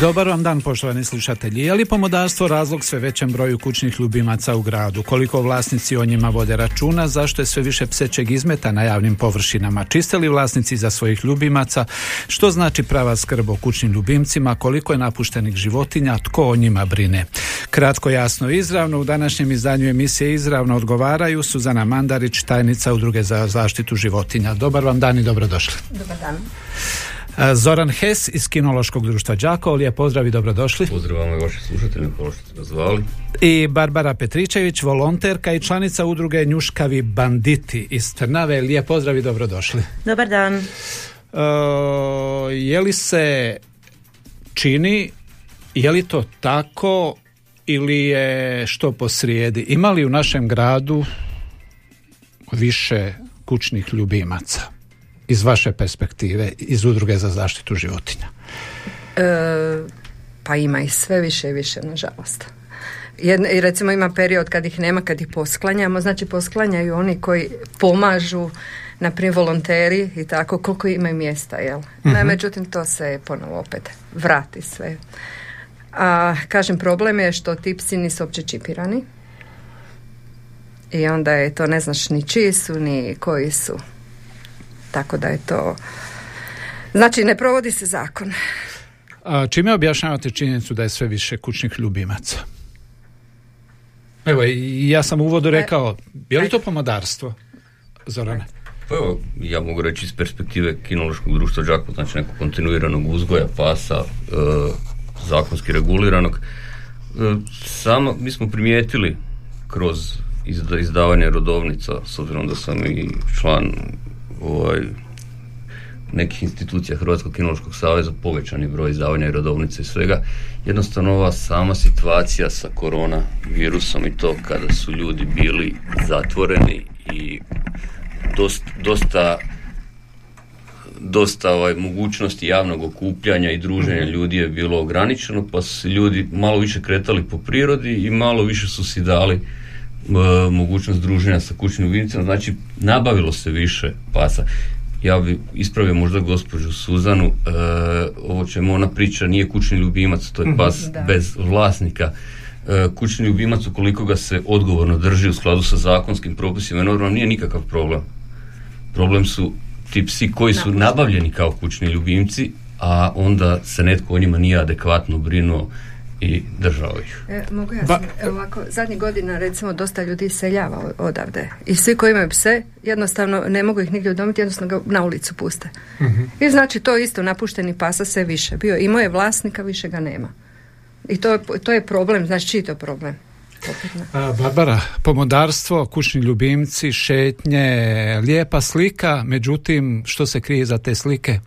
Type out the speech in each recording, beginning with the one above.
Dobar vam dan poštovani slušatelji. Je li pomodarstvo razlog sve većem broju kućnih ljubimaca u gradu? Koliko vlasnici o njima vode računa? Zašto je sve više psećeg izmeta na javnim površinama? Čiste li vlasnici za svojih ljubimaca? Što znači prava skrb o kućnim ljubimcima? Koliko je napuštenih životinja? Tko o njima brine? Kratko, jasno izravno. U današnjem izdanju emisije izravno odgovaraju Suzana Mandarić, tajnica Udruge za zaštitu životinja. Dobar vam dan i dobrodošli. Dobar dan. Zoran Hes iz Kinološkog društva Đakovo, lijep pozdrav i dobrodošli. Pozdrav vama i vašim slušateljima, hvala što ste nas zvali. I Barbara Petričević, volonterka i članica udruge Njuškavi banditi iz Trnave, lijep pozdrav i dobrodošli. Dobar dan. E, je li se čini, je li to tako ili je što posrijedi? Ima li u našem gradu više kućnih ljubimaca? Iz vaše perspektive, iz udruge za zaštitu životinja. E, pa ima i sve više i više, nažalost. Jedno, I recimo ima period kad ih nema, kad ih posklanjamo, znači posklanjaju oni koji pomažu, na primjer volonteri i tako, koliko imaju mjesta, jel? Ne, međutim, to se ponovo opet vrati sve. A, kažem, problem je što ti psi nisu uopće čipirani. I onda je to, ne znaš ni čiji su, ni koji su. Tako da je to... Znači, ne provodi se zakon. A čime objašnjavate činjenicu da je sve više kućnih ljubimaca? Evo, i ja sam u uvodu rekao, je li to pomodarstvo, Zorane? Pa evo, ja mogu reći iz perspektive kinološkog društva Đakovo, znači nekog kontinuiranog uzgoja pasa, e, zakonski reguliranog. E, samo, mi smo primijetili kroz izda- izdavanje rodovnica, s obzirom da sam i član ovaj, nekih institucija Hrvatskog kinološkog saveza, povećani broj izdavanja i rodovnica i svega. Jednostavno ova sama situacija sa korona virusom i to kada su ljudi bili zatvoreni i dosta, dosta dosta ovaj, mogućnosti javnog okupljanja i druženja ljudi je bilo ograničeno, pa su ljudi malo više kretali po prirodi i malo više su si dali mogućnost druženja sa kućnim ljubimcima, znači nabavilo se više pasa. Ja bi ispravio možda gospođu Suzanu, e, ovo čemu ona priča nije kućni ljubimac, to je pas Da. bez vlasnika. E, kućni ljubimac ukoliko ga se odgovorno drži u skladu sa zakonskim propisima i normama nije nikakav problem. Problem su ti psi koji su nabavljeni kao kućni ljubimci, a onda se netko o njima nije adekvatno brinuo i držao ih. E, mogu ja Ba- ovako, zadnjih godina recimo dosta ljudi iseljava o- odavde i svi koji imaju pse jednostavno ne mogu ih nigdje udomiti, jednostavno ga na ulicu puste. I znači to isto, napušteni pasa sve više. Bio imao je vlasnika, više ga nema. I to, je- to je problem, znači čiji je to problem? A, Barbara, pomodarstvo, kućni ljubimci, šetnje, lijepa slika, međutim, što se krije za te slike?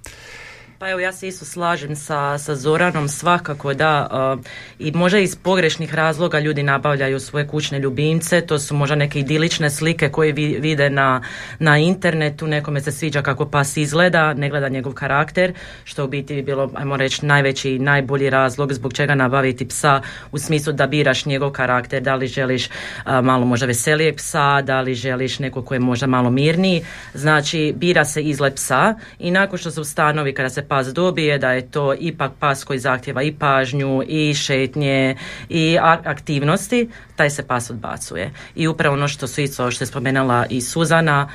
Pa evo ja se isto slažem sa, sa Zoranom svakako da uh, i možda iz pogrešnih razloga ljudi nabavljaju svoje kućne ljubimce, to su možda neke idilične slike koje vi, vide na, na internetu, nekome se sviđa kako pas izgleda, ne gleda njegov karakter, što u biti bi bilo, ajmo reći, najveći i najbolji razlog zbog čega nabaviti psa u smislu da biraš njegov karakter, da li želiš a, malo možda veselijeg psa, da li želiš nekog koji je možda malo mirniji, znači bira se izgled psa i nakon što se ustanovi kada se pas dobije da je to ipak pas koji zahtjeva i pažnju i šetnje i aktivnosti, taj se pas odbacuje. I upravo ono što su isto što je spomenula i Suzana,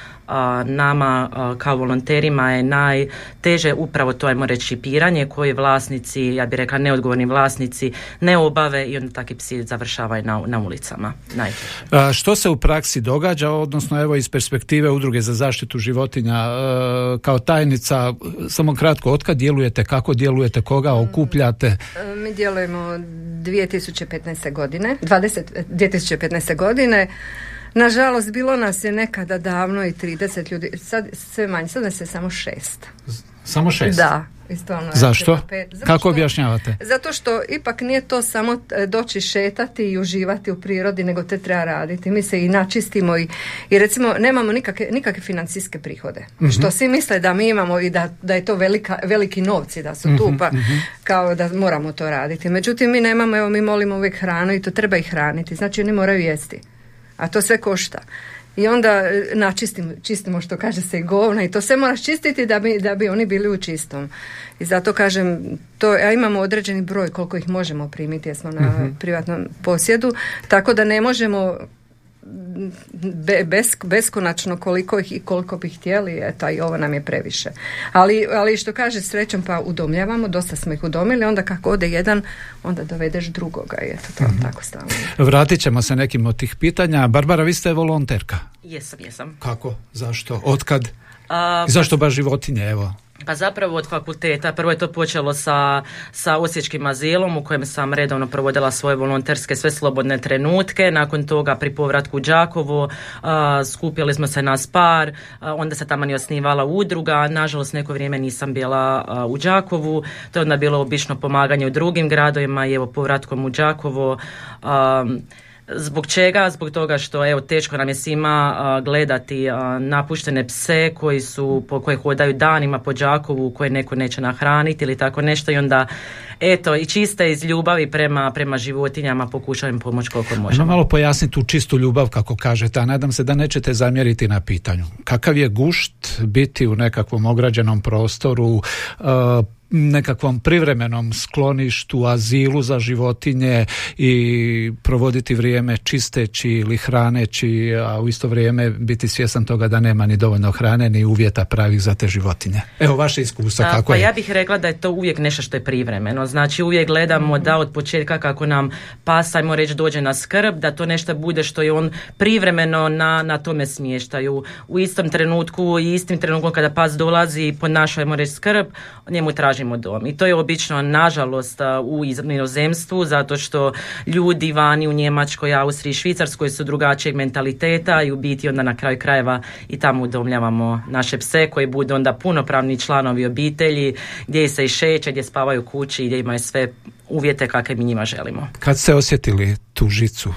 nama a, kao volonterima je najteže upravo to ajmo reći čipiranje koje vlasnici, ja bih rekla neodgovorni vlasnici ne obave i onda takvi psi završavaju na, na ulicama. Najteže. A, što se u praksi događa, odnosno evo iz perspektive udruge za zaštitu životinja, kao tajnica, samo kratko, otkad djelujete, kako djelujete, koga okupljate? E, Mi djelujemo 2015. godine, 20, 2015. godine. Nažalost, bilo nas je nekada davno i 30 ljudi, sad sve manje, sad nas je samo šest. Samo šest? Da. Je Zašto? pet. Zato Kako što- objašnjavate? Zato što ipak nije to samo e, doći šetati i uživati u prirodi, nego te treba raditi. Mi se i načistimo i, i recimo nemamo nikakve, nikakve financijske prihode. Što svi misle da mi imamo i da, da je to velika, veliki novci da su tu, pa kao da moramo to raditi. Međutim, mi nemamo, evo mi molimo uvijek hranu i to treba ih hraniti. Znači oni moraju jesti. A to sve košta. I onda e, načistimo, čistimo što kaže se govna i to sve moraš čistiti da bi, da bi oni bili u čistom. I zato kažem, to, a imamo određeni broj koliko ih možemo primiti jer smo na privatnom posjedu, tako da ne možemo bes, beskonačno koliko ih i koliko bi htjeli, eto i ovo nam je previše. Ali, ali što kaže srećom pa udomljavamo, dosta smo ih udomili, onda kako ode jedan, onda dovedeš drugoga i eto to tako stalno. Vratit ćemo se nekim od tih pitanja. Barbara, vi ste volonterka. Jesam, jesam. Kako? Zašto? Otkad? A, Zašto baš životinje, evo? Pa zapravo od fakulteta. Prvo je to počelo sa, sa Osječkim azilom u kojem sam redovno provodila svoje volonterske sve slobodne trenutke. Nakon toga pri povratku u Đakovo a, skupili smo se na spar, a, onda se tamo i osnivala udruga. Nažalost neko vrijeme nisam bila a, u Đakovu. To je onda bilo obično pomaganje u drugim gradovima i evo povratkom u Đakovo a, Zbog čega? Zbog toga što evo teško nam je svima a, gledati a, napuštene pse koji su po koje hodaju danima po Đakovu koje neko neće nahraniti ili tako nešto i onda eto i čiste iz ljubavi prema, prema životinjama pokušavam pomoći koliko Možemo možemo. malo pojasniti tu čistu ljubav kako kažete, a nadam se da nećete zamjeriti na pitanju. Kakav je gušt biti u nekakvom ograđenom prostoru, uh, nekakvom privremenom skloništu, azilu za životinje i provoditi vrijeme čisteći ili hraneći, a u isto vrijeme biti svjestan toga da nema ni dovoljno hrane ni uvjeta pravih za te životinje. Evo vaše iskustvo, A, kako pa je? ja bih rekla da je to uvijek nešto što je privremeno. Znači uvijek gledamo da od početka kako nam pas, ajmo reći, dođe na skrb, da to nešto bude što je on privremeno na, na tome smještaju. U istom trenutku i istim trenutkom kada pas dolazi pod našu, ajmo reći, skrb, njemu tražimo dom. I to je obično, nažalost, u inozemstvu, zato što ljudi vani u Njemačkoj, Austriji, Švicarskoj su drugačijeg mentaliteta i u biti onda na kraju krajeva i tamo udomljavamo naše pse koji budu onda punopravni članovi obitelji, gdje se i šeće, gdje spavaju kući i gdje imaju sve uvjete kakve mi njima želimo. Kad ste osjetili tu žicu?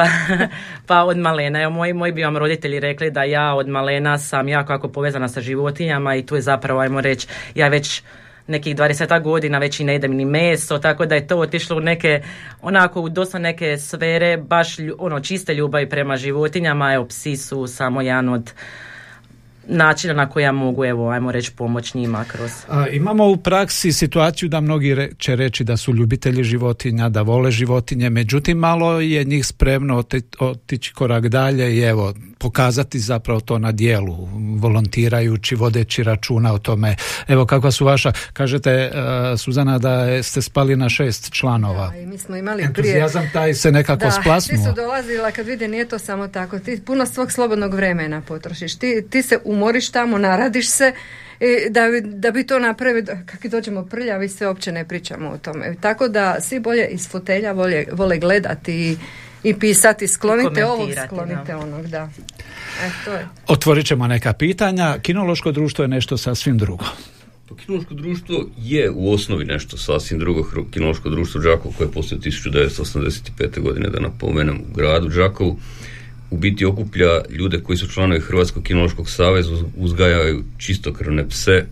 Pa, pa od malena, evo moji, moji bi vam roditelji rekli da ja od malena sam jako jako povezana sa životinjama i tu je zapravo, ajmo reći, ja već nekih 20 godina već i ne jedem ni meso, tako da je to otišlo u neke, onako u dosta neke sfere, baš ono čiste ljubavi prema životinjama, evo psi su samo jedan od načina na koji mogu, evo, ajmo reći, pomoć njima kroz... A, imamo u praksi situaciju da mnogi re- će reći da su ljubitelji životinja, da vole životinje, međutim malo je njih spremno oti- otići korak dalje i evo pokazati zapravo to na dijelu, volontirajući, vodeći računa o tome. Evo kakva su vaša, kažete e, Suzana da ste spali na šest članova. A i mi smo imali prije... Entuzijazam taj se nekako Da, splasnuo. ti su dolazila kad vide nije to samo tako, ti puno svog slobodnog vremena potrošiš, ti, ti se umoriš tamo, naradiš se i da, da bi to napravili, kako dođemo prljavi, sve uopće ne pričamo o tome. Tako da svi bolje iz fotelja vole, vole gledati i, i pisati, sklonite ovog, komentirati, sklonite da. onog, da. E, to je. Otvorit ćemo neka pitanja. Kinološko društvo je nešto sasvim drugo. Pa kinološko društvo je u osnovi nešto sasvim drugo. Kinološko društvo Đakovo koje postoje 1985. godine, da napomenem, u gradu Đakovu, u biti okuplja ljude koji su članovi Hrvatskog kinološkog saveza, uz- uzgajaju čistokrvne pse e,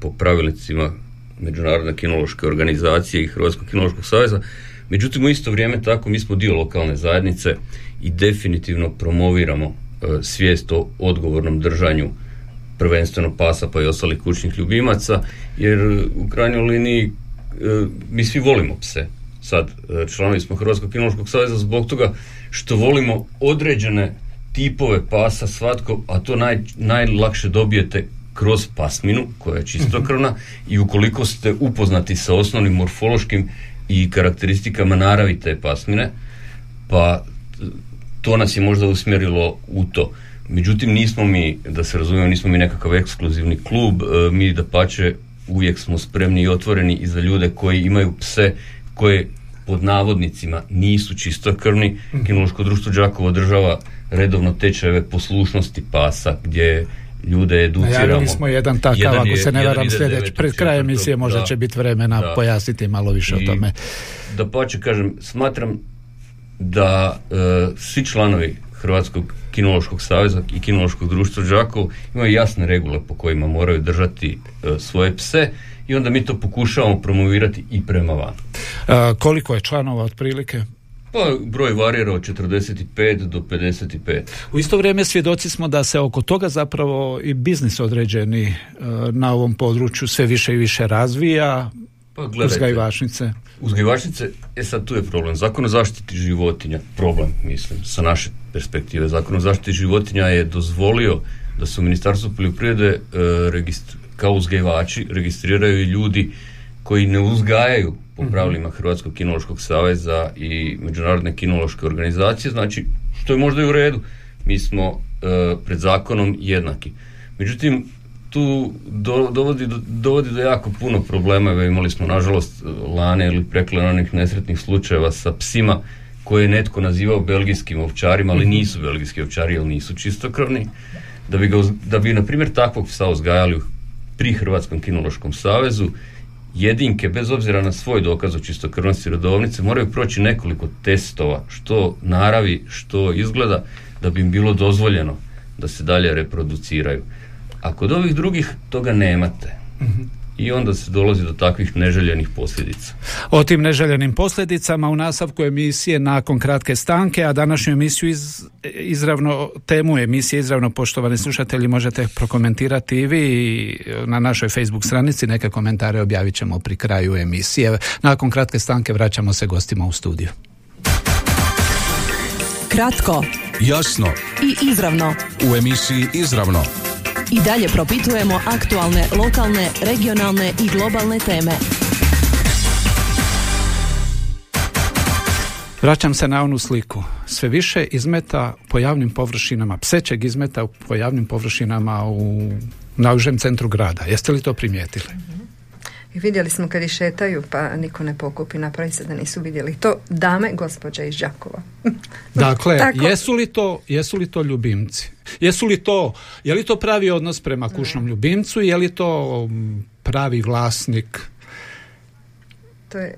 po pravilnicima Međunarodne kinološke organizacije i Hrvatskog kinološkog saveza. Međutim, u isto vrijeme tako mi smo dio lokalne zajednice i definitivno promoviramo e, svijest o odgovornom držanju prvenstveno pasa pa i ostalih kućnih ljubimaca, jer u krajnjoj liniji e, mi svi volimo pse. Sad, e, članovi smo Hrvatskog kinološkog saveza zbog toga što volimo određene tipove pasa svatko, a to naj, najlakše dobijete kroz pasminu koja je čistokrvna i ukoliko ste upoznati sa osnovnim morfološkim i karakteristikama naravi te pasmine, pa to nas je možda usmjerilo u to. Međutim, nismo mi, da se razumijemo, nismo mi nekakav ekskluzivni klub, e, mi da pače uvijek smo spremni i otvoreni i za ljude koji imaju pse koje pod navodnicima nisu čistokrvni. Kinološko društvo Đakovo održava redovno tečajeve poslušnosti pasa gdje ljude educiramo. Najavili smo jedan takav, Jedan ako je- se ne varam sljedeći, pred kraj 9.4., emisije možda da. će biti vremena Da. pojasniti malo više o I tome. Da pače, kažem, smatram da e, svi članovi Hrvatskog kinološkog saveza i kinološkog društva Đakovo imaju jasne regule po kojima moraju držati e, svoje pse i onda mi to pokušavamo promovirati i prema van. A, koliko je članova otprilike? Pa broj varira od 45 do 55. U isto vrijeme svjedoci smo da se oko toga zapravo i biznis određeni e, na ovom području sve više i više razvija, Pa gledajte, uzgajivačnice. Uzgajivačnice, e sad tu je problem. Zakon o zaštiti životinja, problem mislim, sa naše perspektive. Zakon o zaštiti životinja je dozvolio da se u Ministarstvu poljoprivrede e, registr- kao uzgajivači registriraju i ljudi koji ne uzgajaju po pravilima Hrvatskog kinološkog saveza i Međunarodne kinološke organizacije, znači što je možda i u redu. Mi smo e, pred zakonom jednaki. Međutim, tu do, dovodi, do, dovodi do jako puno problema. Evo, imali smo nažalost lane ili preklananih nesretnih slučajeva sa psima koje je netko nazivao belgijskim ovčarima, ali nisu belgijski ovčari jer nisu čistokrvni. Da bi, ga, da bi na primjer takvog psa uzgajali pri Hrvatskom kinološkom savezu, jedinke, bez obzira na svoj dokaz o čistokrvnosti rodovnice, moraju proći nekoliko testova, što naravi, što izgleda, da bi im bilo dozvoljeno da se dalje reproduciraju. A kod ovih drugih toga nemate. I onda se dolazi do takvih neželjenih posljedica. O tim neželjenim posljedicama u nastavku emisije nakon kratke stanke, a današnju emisiju iz, izravno, temu emisije izravno poštovani slušatelji možete prokomentirati i vi na našoj Facebook stranici, neke komentare objavit ćemo pri kraju emisije. Nakon kratke stanke vraćamo se gostima u studiju. Kratko Jasno, i izravno. u emisiji Izravno. I dalje propitujemo aktualne, lokalne, regionalne i globalne teme. Vraćam se na onu sliku. Sve više izmeta po javnim površinama, psećeg izmeta po javnim površinama u na užem centru grada. Jeste li to primijetili? I vidjeli smo kad išetaju pa niko ne pokupi, napravi se da nisu vidjeli. To dame gospođa iz Đakova. Dakle, Tako. jesu li, to, jesu li to ljubimci? Jesu li to, je li to pravi odnos prema kućnom ljubimcu? Je li to mm, pravi vlasnik? To je,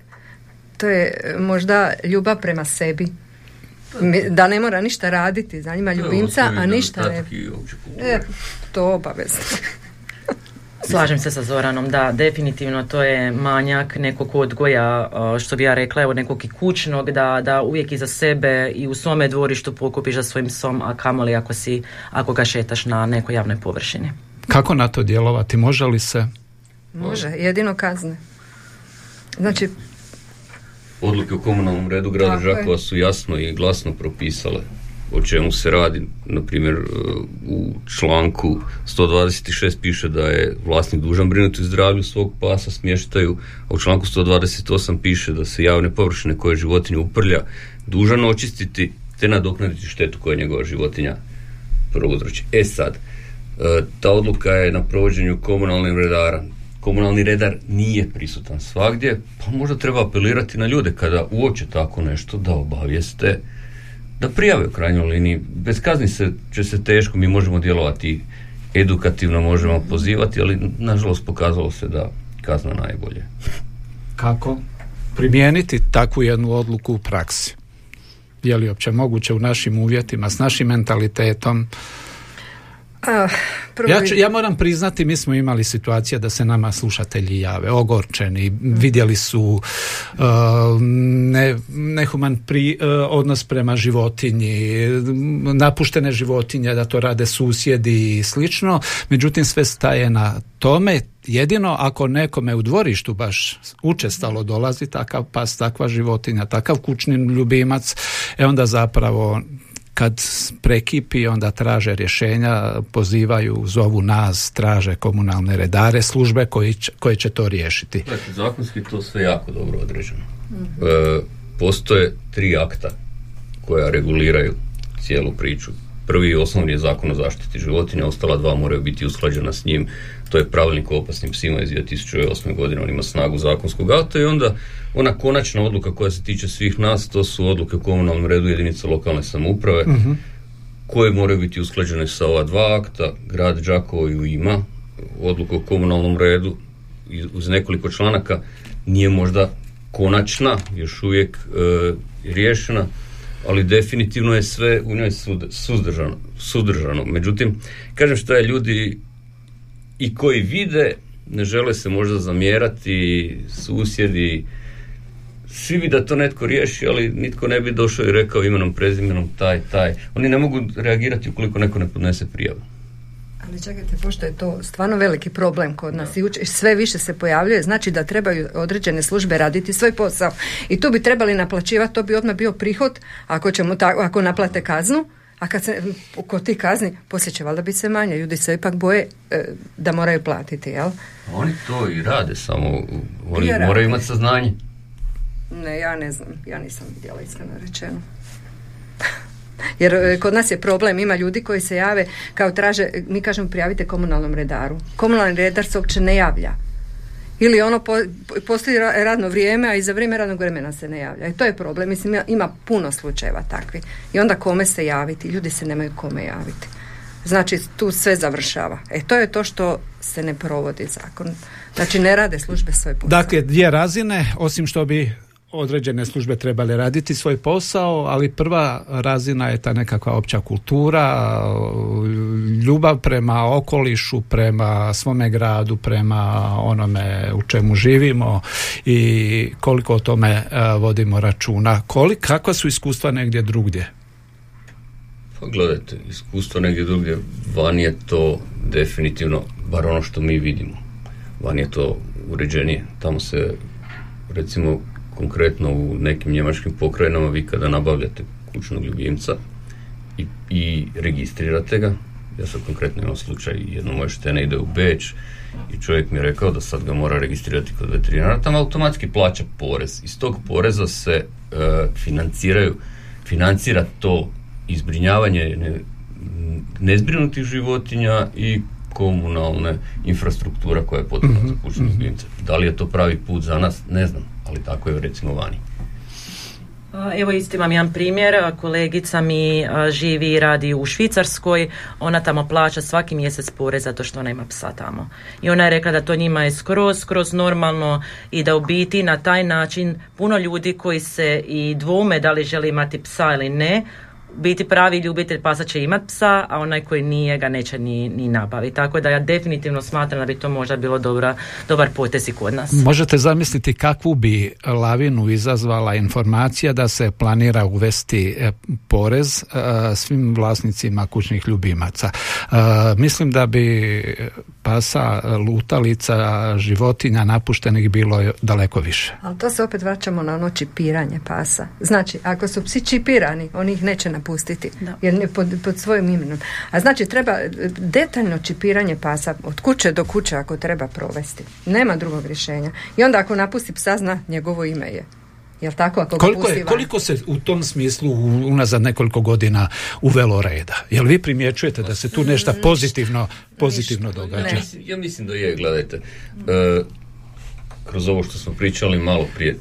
to je e, možda ljubav prema sebi. Da ne mora ništa raditi, za njima ljubimca, a ništa ne... E, to obavezno. Slažem se sa Zoranom, da, definitivno to je manjak nekog odgoja, što bi ja rekla, evo nekog i kućnog, da, da uvijek iza sebe i u svome dvorištu pokupiš za svojim psom, a kamoli ako, si, ako ga šetaš na nekoj javnoj površini. Kako na to djelovati? Može li se? Može, jedino kazne. Znači, Odluke o komunalnom redu grada. Žakova su jasno i glasno propisale o čemu se radi. Na primjer, e, u članku 126 piše da je vlasnik dužan brinuti zdravlju svog pasa, smještaju, a u članku 128 piše da se javne površine koje životinja uprlja dužan očistiti te nadoknaditi štetu koju njegova životinja prouzroči. E sad, e, ta odluka je na provođenju komunalnih redara. Komunalni redar nije prisutan svagdje, pa možda treba apelirati na ljude kada uoče tako nešto da obavijeste da prijave u krajnjoj liniji. Bez kazni se, će se teško, mi možemo djelovati edukativno, možemo pozivati, ali nažalost pokazalo se da kazna najbolje. Kako primijeniti takvu jednu odluku u praksi? Je li uopće moguće u našim uvjetima, s našim mentalitetom? A, prvo Ja, ću- ja moram priznati, mi smo imali situacije da se nama slušatelji jave, ogorčeni, vidjeli su uh, ne, nehuman pri, uh, odnos prema životinji, napuštene životinje, da to rade susjedi i slično, međutim sve staje na tome, jedino ako nekome u dvorištu baš učestalo dolazi takav pas, takva životinja, takav kućni ljubimac, e onda zapravo kad prekipi onda traže rješenja, pozivaju, zovu nas, traže komunalne redare, službe koji će, koje će to riješiti. Dakle, zakonski je to sve jako dobro određeno. E, postoje tri akta koja reguliraju cijelu priču. Prvi i osnovni je zakon o zaštiti životinja, ostala dva moraju biti usklađena s njim. To je pravilnik o opasnim psima iz 2008. godine, on ima snagu zakonskog akta i onda ona konačna odluka koja se tiče svih nas, to su odluke o komunalnom redu jedinica lokalne samouprave. koje moraju biti usklađene sa ova dva akta. Grad Đakovo ju ima, odluku o komunalnom redu uz nekoliko članaka nije možda konačna, još uvijek e, riješena, ali definitivno je sve u njoj suzdržano, suzdržano. Međutim, kažem što je ljudi i koji vide, ne žele se možda zamjerati, susjedi, svi bi da to netko riješi, ali nitko ne bi došao i rekao imenom, prezimenom, taj, taj. Oni ne mogu reagirati ukoliko neko ne podnese prijavu. Ali čekajte, pošto je to stvarno veliki problem kod nas i sve više se pojavljuje, znači da trebaju određene službe raditi svoj posao. I tu bi trebali naplaćivati, to bi odmah bio prihod ako, ćemo tako, ako naplate kaznu, a kad se kod tih kazni, poslije će valjda biti sve manje. Ljudi se ipak boje e, da moraju platiti, jel? Oni to i rade, samo oni moraju imati saznanje. Ne, ja ne znam, ja nisam vidjela iskreno rečeno. Jer e, kod nas je problem, ima ljudi koji se jave kao traže, mi kažemo prijavite komunalnom redaru. Komunalni redar se uopće ne javlja. Ili ono po, postoji radno vrijeme, a i za vrijeme radnog vremena se ne javlja. I to je problem. Mislim, ima puno slučajeva takvi. I onda kome se javiti? Ljudi se nemaju kome javiti. Znači, tu sve završava. E, to je to što se ne provodi zakon. Znači, ne rade službe svoj posao. Dakle, dvije razine, osim što bi određene službe trebale raditi svoj posao, ali prva razina je ta nekakva opća kultura, ljubav prema okolišu, prema svome gradu, prema onome u čemu živimo i koliko o tome e, vodimo računa. Kolik, kakva su iskustva negdje drugdje? Pa gledajte, iskustvo negdje drugdje, van je to definitivno, bar ono što mi vidimo, van je to uređenije. Tamo se recimo konkretno u nekim njemačkim pokrajinama vi kada nabavljate kućnog ljubimca i, i registrirate ga, ja sam konkretno imao slučaj, jedno moje štene ide u Beč i čovjek mi je rekao da sad ga mora registrirati kod veterinara, tamo automatski plaća porez. Iz tog poreza se e, financiraju, financira to izbrinjavanje ne, nezbrinutih životinja i komunalne infrastruktura koja je potrebna za mhm, kućne mhm. ljubimce. Da li je to pravi put za nas? Ne znam ali tako je recimo vani. Evo isto imam jedan primjer, kolegica mi živi i radi u Švicarskoj, ona tamo plaća svaki mjesec porez zato što ona ima psa tamo. I ona je rekla da to njima je skroz, skroz normalno i da u biti na taj način puno ljudi koji se i dvome da li želi imati psa ili ne, biti pravi ljubitelj pasa će imat psa, a onaj koji nije ga neće ni, ni nabaviti. Tako da ja definitivno smatram da bi to možda bilo dobra, dobar potez i kod nas. Možete zamisliti kakvu bi lavinu izazvala informacija da se planira uvesti e, porez e, svim vlasnicima kućnih ljubimaca. E, mislim da bi pasa, lutalica, životinja napuštenih bilo daleko više. Ali to se opet vraćamo na ono čipiranje pasa. Znači, ako su psi čipirani, oni ih neće napustiti jer pod, pod svojim imenom. A znači treba detaljno čipiranje pasa od kuće do kuće ako treba provesti. Nema drugog rješenja. I onda ako napusti psa zna njegovo ime je. Jel tako? Ako koliko, je, koliko se u tom smislu unazad nekoliko godina uvelo reda? Jel vi primjećujete da se tu nešto pozitivno, pozitivno događa? Ja mislim da je, gledajte. E, kroz ovo što smo pričali malo prije,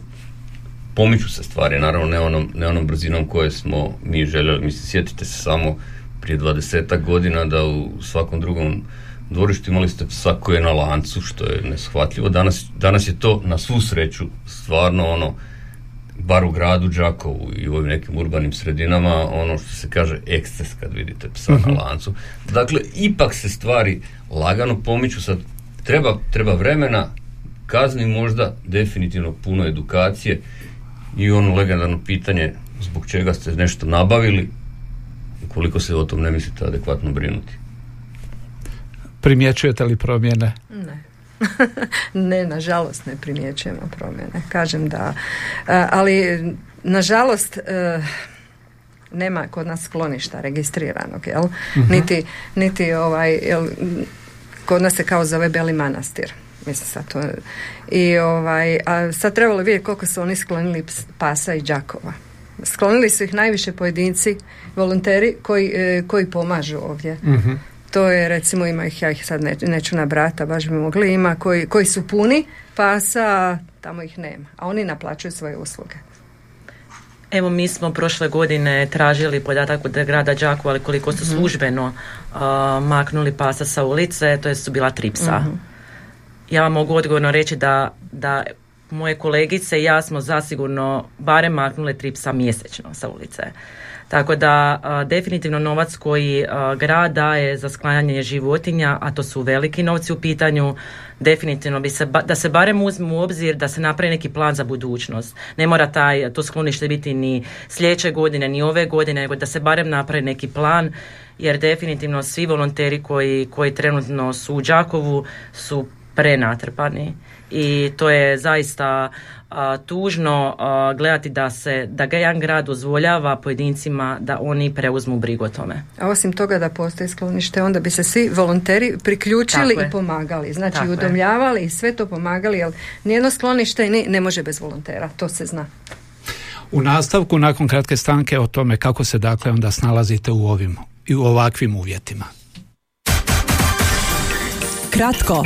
pomiču se stvari, naravno ne onom, ne onom brzinom koje smo mi željeli. Mislim, sjetite se samo prije 20 godina da u svakom drugom dvorištu imali ste psa koji je na lancu, što je neshvatljivo. Danas, danas je to na svu sreću stvarno ono, bar u gradu Đakovu i u ovim nekim urbanim sredinama, ono što se kaže eksces kad vidite psa na mhm. lancu. Dakle, ipak se stvari lagano pomiču, sad treba, treba vremena, kazni možda, definitivno puno edukacije, i ono legendarno pitanje zbog čega ste nešto nabavili i koliko se o tom ne mislite adekvatno brinuti. Primjećujete li promjene? Ne. Ne, nažalost ne primjećujemo promjene. Kažem da, ali nažalost nema kod nas skloništa registriranog, jel? Mhm. Niti, niti ovaj, jel, kod nas se kao zove Beli manastir. Mislim sad to. I ovaj, a sad trebalo vidjeti koliko su oni sklonili pasa i đakova. Sklonili su ih najviše pojedinci, volonteri koji, e, koji pomažu ovdje. uh To je recimo ima ih, ja ih sad ne, neću nabrata, baš bi mogli, ima koji, koji su puni pasa, tamo ih nema. A oni naplaćuju svoje usluge. Evo mi smo prošle godine tražili podatak od grada Đakova, ali koliko su Mhm. službeno a, maknuli pasa sa ulice, to je su bila tri psa. Mhm. Ja vam mogu odgovorno reći da, da moje kolegice i ja smo zasigurno barem maknule tri psa mjesečno sa ulice. Tako da a, definitivno novac koji a, grad daje za sklanjanje životinja, a to su veliki novci u pitanju, definitivno bi se, ba- da se barem uzme u obzir da se napravi neki plan za budućnost. Ne mora taj, to sklonište biti ni sljedeće godine, ni ove godine, nego da se barem napravi neki plan, jer definitivno svi volonteri koji, koji trenutno su u Đakovu su prenatrpani i to je zaista a, tužno a, gledati da se da ga jedan grad dozvoljava pojedincima da oni preuzmu brigu o tome. A osim toga da postoji sklonište, onda bi se svi volonteri priključili Tako je. i pomagali. Znači Tako i je. udomljavali i sve to pomagali, jer nijedno sklonište ne, ne može bez volontera, to se zna. U nastavku, nakon kratke stanke, o tome kako se dakle onda snalazite u ovim i u ovakvim uvjetima. Kratko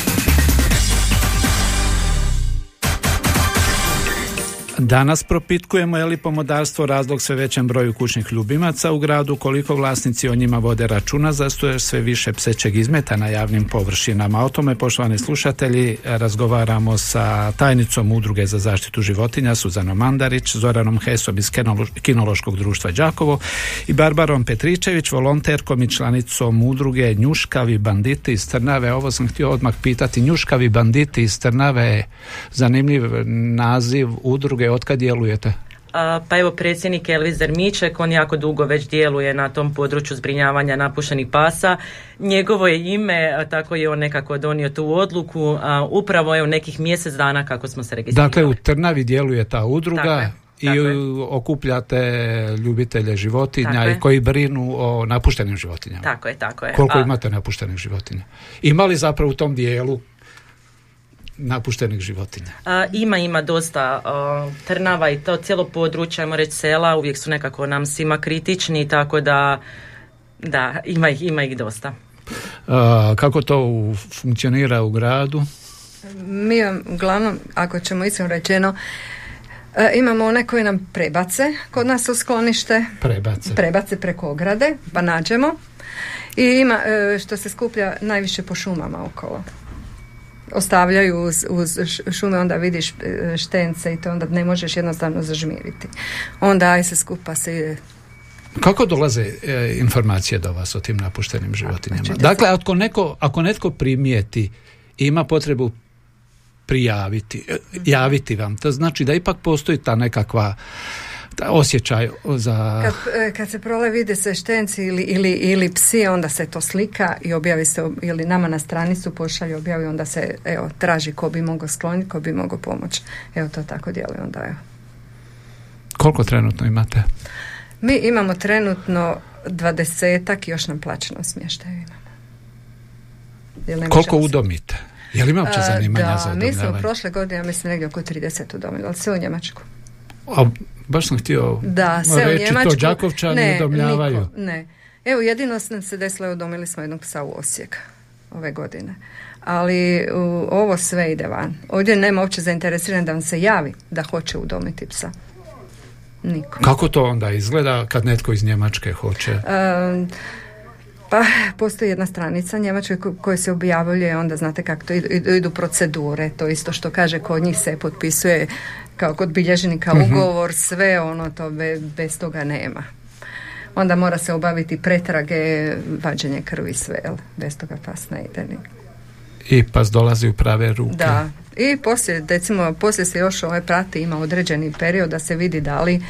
Danas propitkujemo je li pomodarstvo razlog sve većem broju kućnih ljubimaca u gradu, koliko vlasnici o njima vode računa, zašto je sve više psećeg izmeta na javnim površinama. O tome, poštovani slušatelji, razgovaramo sa tajnicom Udruge za zaštitu životinja, Suzanom Mandarić, Zoranom Hesom iz Kinološkog društva Đakovo i Barbarom Petričević, volonterkom i članicom Udruge Njuškavi banditi iz Trnave. Ovo sam htio odmah pitati. Njuškavi banditi iz Trnave zanimljiv naziv udruge. Otkad djelujete? Pa evo predsjednik Elvis Zermiček, on jako dugo već djeluje na tom području zbrinjavanja napuštenih pasa. Njegovo je ime, tako je on nekako donio tu odluku, upravo je u nekih mjesec dana kako smo se registrirali. Dakle, u Trnavi djeluje ta udruga i okupljate ljubitelje životinja Tako i koji brinu o napuštenim životinjama. Tako je, tako je. Koliko A, imate napuštenih životinja? Ima li zapravo u tom dijelu napuštenih životinja? a, ima, ima dosta a, trnava i to cijelo područje, ajmo reći sela, uvijek su nekako nam svima kritični, tako da, da, ima ih, ima ih dosta. A, kako to u- funkcionira u gradu? Mi vam, uglavnom, ako ćemo iskreno rečeno, e, imamo one koji nam prebace kod nas u sklonište, Prebace. prebace preko ograde, pa nađemo. I ima e, što se skuplja najviše po šumama okolo. Ostavljaju uz, uz šume, onda vidiš e, štence i to onda ne možeš jednostavno zažmiriti. Onda aj se skupa se ide. Kako dolaze e, informacije do vas o tim napuštenim životinjama? Dakle, ako neko, ako netko primijeti i ima potrebu prijaviti, e, javiti vam, to znači da ipak postoji ta nekakva osjećaj za... Kad, e, kad se prole vide se štenci ili, ili, ili psi, onda se to slika i objavi se, ili nama na stranicu pošalje objavi, onda se evo, traži ko bi mogao skloniti, ko bi mogao pomoći. Evo to tako djeluje onda evo. Koliko trenutno imate? Mi imamo trenutno dvadesetak još nam plaćeno smještaju imamo. Koliko udomite? Je li ima uopće A, zanimanja da, za mi smo udomljavanje? prošle godine, ja mislim, negdje oko 30 udomili, ali sve u Njemačku. A, baš sam htio Da, sve u reći Njemačku. to Đakovčani ne, udomljavaju. niko, ne. Evo, jedino nam se desilo, udomili smo jednog psa u Osijek ove godine. Ali u, ovo sve ide van. Ovdje nema uopće zainteresiran da vam se javi da hoće udomiti psa. Niko. Kako to onda izgleda kad netko iz Njemačke hoće? Um, pa postoji jedna stranica Njemačkoj ko- koja se objavljuje, onda znate kako to idu, idu, procedure, to isto što kaže kod njih se potpisuje kao kod bilježnika ugovor, sve ono to be- bez toga nema. Onda mora se obaviti pretrage, vađenje krvi, sve, jel? bez toga pas ne ide. I pas dolazi u prave ruke. Da. I poslije, recimo, poslije se još ovaj prati, ima određeni period da se vidi da li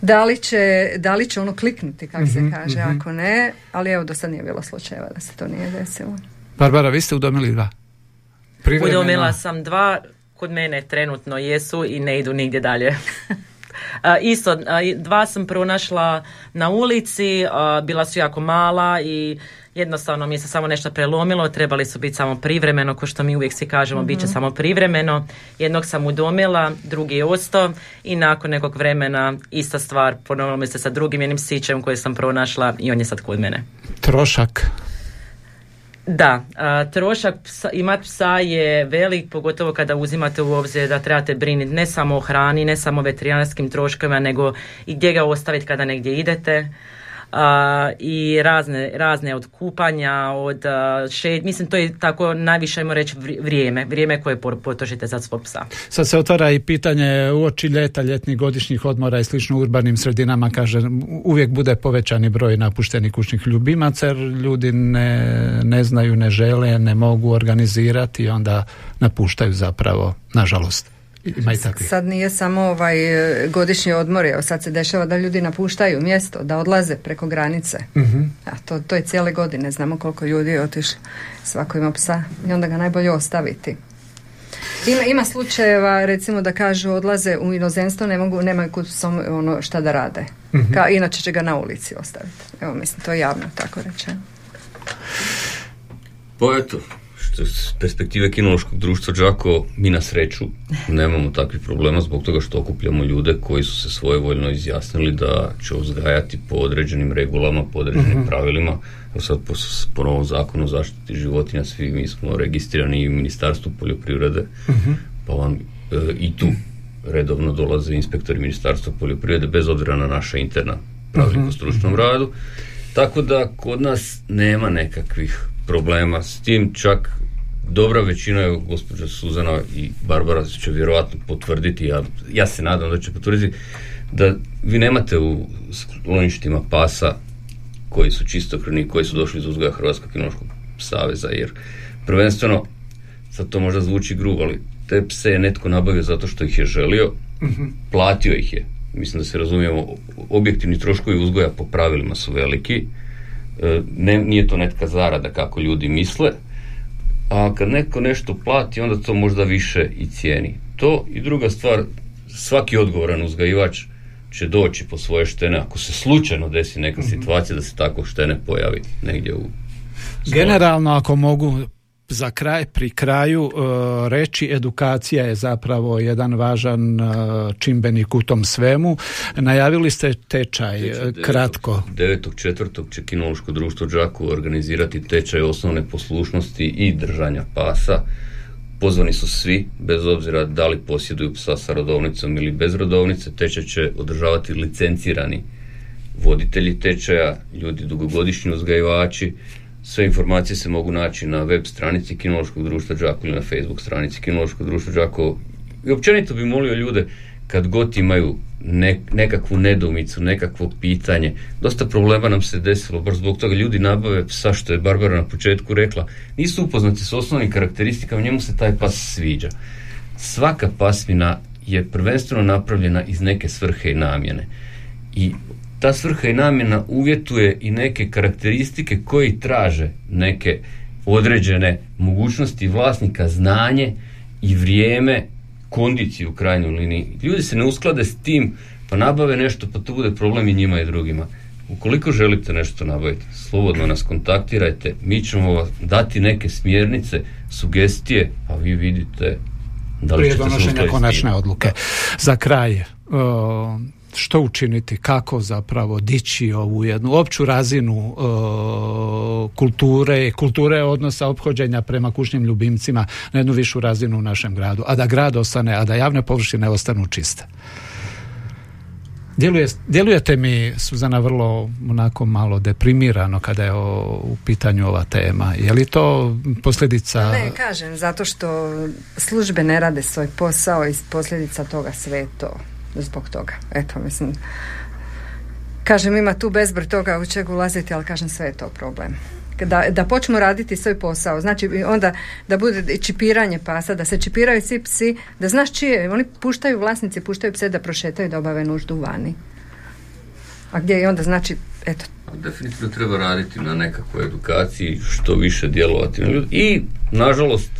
da li će, da li će ono kliknuti, kako se kaže, ako ne, ali evo do sad nije bilo slučajeva da se to nije desilo. Barbara, vi ste udomili dva? Privremeno? Udomila sam dva, kod mene trenutno jesu i ne idu nigdje dalje. A, isto, dva sam pronašla na ulici, bila su jako mala i jednostavno mi se samo nešto prelomilo, trebali su biti samo privremeno, ko što mi uvijek svi kažemo, bit će samo privremeno. Jednog sam udomila, drugi je ostao i nakon nekog vremena ista stvar, ponovilo mi se sa drugim jednim sićem koji sam pronašla i on je sad kod mene. Trošak. Da, a, trošak psa, imat psa je velik, pogotovo kada uzimate u obzir da trebate brinuti ne samo o hrani, ne samo o veterinarskim troškovima, nego i gdje ga ostaviti kada negdje idete i razne, razne od kupanja, od šed, mislim to je tako najviše ajmo reći vrijeme, vrijeme koje potrošite za svog psa. Sad se otvara i pitanje uoči ljeta, ljetnih godišnjih odmora i slično u urbanim sredinama, kaže uvijek bude povećani broj napuštenih kućnih ljubimaca jer ljudi ne, ne znaju, ne žele, ne mogu organizirati i onda napuštaju zapravo, nažalost. Ima i Sad nije samo ovaj godišnji odmor, evo sad se dešava da ljudi napuštaju mjesto, da odlaze preko granice. uh A to, to je cijele godine, znamo koliko ljudi je otišlo. Svako ima psa i onda ga najbolje ostaviti. Ima, ima slučajeva recimo da kažu odlaze u inozemstvo, ne mogu, nemaju kud samo ono šta da rade. uh Ka, inače će ga na ulici ostaviti. Evo mislim, to je javno tako rečeno. Pa eto, s perspektive kinološkog društva Đako mi na sreću nemamo takvih problema zbog toga što okupljamo ljude koji su se svojevoljno izjasnili da će uzgajati po određenim regulama, po određenim mhm. pravilima. Evo sad po, novom zakonu o zaštiti životinja svi mi smo registrirani u Ministarstvu poljoprivrede, mhm. pa vam e, i tu redovno dolaze inspektori Ministarstva poljoprivrede bez obzira na naša interna pravilnika o mhm. stručnom radu. Tako da kod nas nema nekakvih problema s tim, čak dobra većina je gospođa Suzana i Barbara će vjerojatno potvrditi, ja, ja se nadam da će potvrditi da vi nemate u skloništima pasa koji su čistokrvni, koji su došli iz uzgoja Hrvatskog kinološkog saveza, jer prvenstveno, sad to možda zvuči grubo, ali te pse je netko nabavio zato što ih je želio, mhm. platio ih je. Mislim da se razumijemo, objektivni troškovi uzgoja po pravilima su veliki, e, ne, nije to netka zarada kako ljudi misle, a kad neko nešto plati, onda to možda više i cijeni. To i druga stvar, svaki odgovoran uzgajivač će doći po svoje štene ako se slučajno desi neka mhm. situacija da se tako štene pojavi negdje u Generalno ako mogu za kraj, pri kraju e, reći edukacija je zapravo jedan važan e, čimbenik u tom svemu. Najavili ste tečaj, tečaj e, kratko. 9.4. će Kinološko društvo Đaku organizirati tečaj osnovne poslušnosti i držanja pasa. Pozvani su svi, bez obzira da li posjeduju psa sa rodovnicom ili bez rodovnice, tečaj će održavati licencirani voditelji tečaja, ljudi dugogodišnji uzgajivači, sve informacije se mogu naći na web stranici Kinološkog društva Đako ili na Facebook stranici Kinološkog društva Đako. I općenito bi molio ljude kad god imaju nekakvu nedoumicu, nekakvo pitanje. Dosta problema nam se desilo, baš zbog toga ljudi nabave psa, što je Barbara na početku rekla, nisu upoznati s osnovnim karakteristikama, njemu se taj pas sviđa. Svaka pasmina je prvenstveno napravljena iz neke svrhe i namjene. I ta svrha i namjena uvjetuje i neke karakteristike koji traže neke određene mogućnosti vlasnika, znanje i vrijeme, kondiciju u krajnjoj liniji. Ljudi se ne usklade s tim, pa nabave nešto, pa to bude problem i njima i drugima. Ukoliko želite nešto nabaviti, slobodno nas kontaktirajte, mi ćemo vam dati neke smjernice, sugestije, a vi vidite da li ćete se konačne odluke. Za kraj, što učiniti, kako zapravo dići ovu jednu opću razinu e, kulture, kulture odnosa ophođenja prema kućnim ljubimcima na jednu višu razinu u našem gradu, a da grad ostane, a da javne površine ostanu čiste. Djeluje, djelujete mi, Suzana, vrlo onako malo deprimirano kada je u pitanju ova tema. Je li to posljedica... Ne, kažem, zato što službe ne rade svoj posao i posljedica toga sve to zbog toga. Eto, mislim, kažem, ima tu bezbroj toga u čega ulaziti, ali kažem, sve je to problem. Da, da počnu raditi svoj posao, znači onda da bude čipiranje pasa, da se čipiraju svi psi, da znaš čije, oni puštaju, vlasnici puštaju pse da prošetaju, da obave nuždu vani. A gdje je onda znači, eto. Definitivno treba raditi na nekakvoj edukaciji, što više djelovati i, nažalost,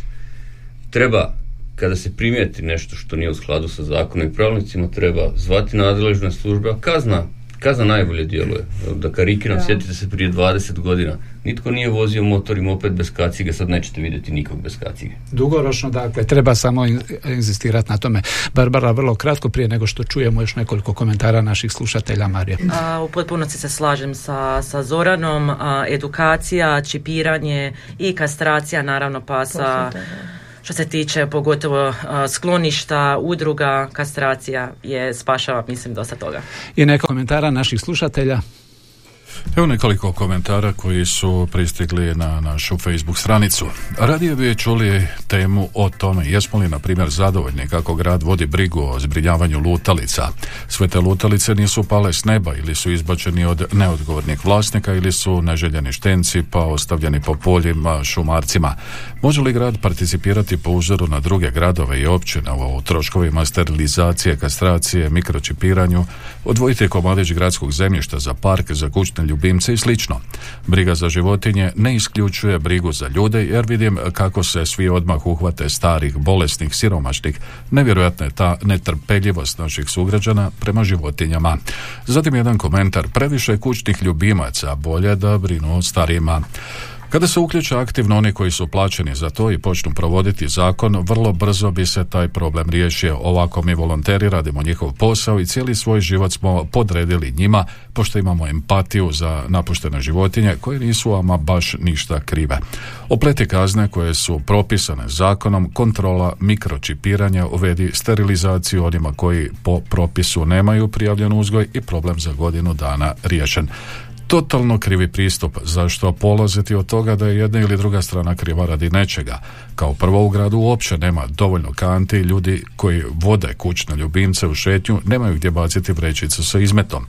treba kada se primijeti nešto što nije u skladu sa zakonom i pravilnicima, treba zvati nadležne službe, a kazna kazna najbolje djeluje. Da karikiram, sjetite se prije 20 godina. Nitko nije vozio motor i moped bez kacige, sad nećete vidjeti nikog bez kacige. Dugoročno, dakle, treba samo inzistirati na tome. Barbara, vrlo kratko prije nego što čujemo još nekoliko komentara naših slušatelja Marije. A, u potpunosti se slažem sa, sa Zoranom. edukacija, čipiranje i kastracija, naravno pa sa što se tiče pogotovo skloništa, udruga, kastracija je spašava, mislim, dosta toga. I neka komentara naših slušatelja. Evo nekoliko komentara koji su pristigli na našu Facebook stranicu. Radije bi čuli temu o tome jesmo li, na primjer, zadovoljni kako grad vodi brigu o zbrinjavanju lutalica. Sve te lutalice nisu pale s neba ili su izbačeni od neodgovornih vlasnika ili su neželjeni štenci pa ostavljeni po poljima šumarcima. Može li grad participirati po uzoru na druge gradove i općine u troškovima sterilizacije, kastracije, mikročipiranju, odvojiti komadić gradskog zemljišta za park, za kućne ljubimce i slično. Briga za životinje ne isključuje brigu za ljude jer vidim kako se svi odmah uhvate starih, bolesnih, siromašnih. Nevjerojatna je ta netrpeljivost naših sugrađana prema životinjama. Zatim jedan komentar, previše kućnih ljubimaca, bolje da brinu o starima. Kada se uključe aktivno oni koji su plaćeni za to i počnu provoditi zakon, vrlo brzo bi se taj problem riješio. Ovako mi volonteri radimo njihov posao i cijeli svoj život smo podredili njima, pošto imamo empatiju za napuštene životinje koje nisu ama baš ništa krive. Opleti kazne koje su propisane zakonom, kontrola mikročipiranja, uvedi sterilizaciju onima koji po propisu nemaju prijavljen uzgoj i problem za godinu dana riješen totalno krivi pristup, zašto polaziti od toga da je jedna ili druga strana kriva radi nečega. Kao prvo u gradu uopće nema dovoljno kanti, ljudi koji vode kućne ljubimce u šetnju nemaju gdje baciti vrećicu sa izmetom.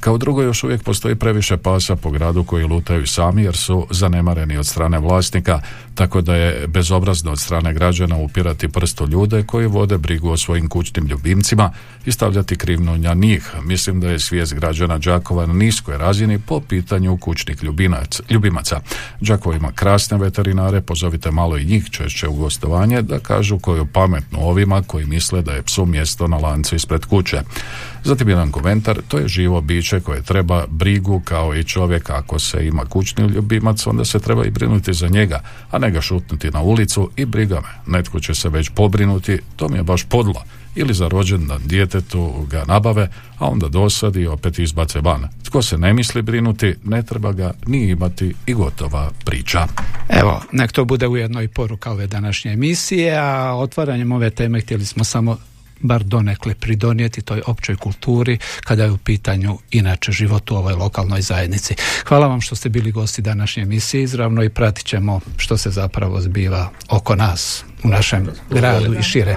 Kao drugo još uvijek postoji previše pasa po gradu koji lutaju sami jer su zanemareni od strane vlasnika, tako da je bezobrazno od strane građana upirati prsto ljude koji vode brigu o svojim kućnim ljubimcima i stavljati krivnu na njih. Mislim da je svijest građana Đakova na niskoj razini po pitanju kućnih ljubinac, ljubimaca. Đakovo ima krasne veterinare, pozovite malo i njih češće u gostovanje da kažu koju pametnu ovima koji misle da je psu mjesto na lancu ispred kuće. Zatim jedan komentar, to je živo biće koje treba brigu kao i čovjek ako se ima kućni ljubimac, onda se treba i brinuti za njega, a ne ga šutnuti na ulicu i briga me. Netko će se već pobrinuti, to mi je baš podlo ili za rođendan djetetu ga nabave, a onda dosadi i opet izbace van. Tko se ne misli brinuti, ne treba ga ni imati i gotova priča. Evo, nek to bude ujedno i poruka ove današnje emisije, a otvaranjem ove teme htjeli smo samo bar donekle pridonijeti toj općoj kulturi kada je u pitanju inače život u ovoj lokalnoj zajednici. Hvala vam što ste bili gosti današnje emisije izravno i pratit ćemo što se zapravo zbiva oko nas u našem gradu i šire.